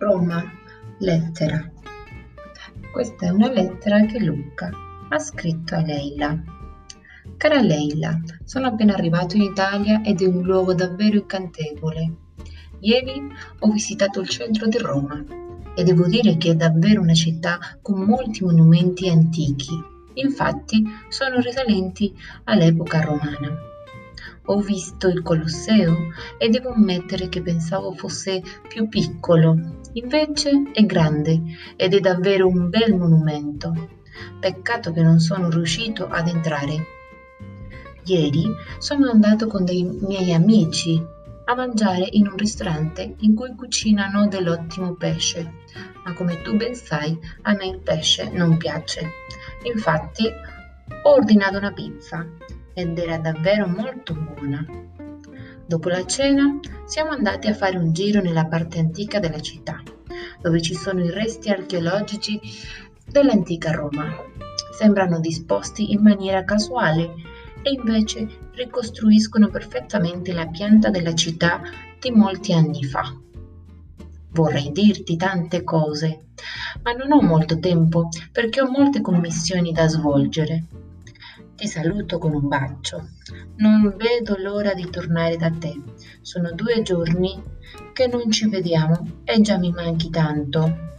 Roma, lettera. Questa è una lettera che Luca ha scritto a Leila. Cara Leila, sono appena arrivato in Italia ed è un luogo davvero incantevole. Ieri ho visitato il centro di Roma e devo dire che è davvero una città con molti monumenti antichi. Infatti sono risalenti all'epoca romana. Ho visto il Colosseo e devo ammettere che pensavo fosse più piccolo. Invece è grande ed è davvero un bel monumento. Peccato che non sono riuscito ad entrare. Ieri sono andato con dei miei amici a mangiare in un ristorante in cui cucinano dell'ottimo pesce, ma come tu ben sai, a me il pesce non piace. Infatti, ho ordinato una pizza ed era davvero molto buona. Dopo la cena siamo andati a fare un giro nella parte antica della città, dove ci sono i resti archeologici dell'antica Roma. Sembrano disposti in maniera casuale e invece ricostruiscono perfettamente la pianta della città di molti anni fa. Vorrei dirti tante cose, ma non ho molto tempo perché ho molte commissioni da svolgere. Ti saluto con un bacio. Non vedo l'ora di tornare da te. Sono due giorni che non ci vediamo e già mi manchi tanto.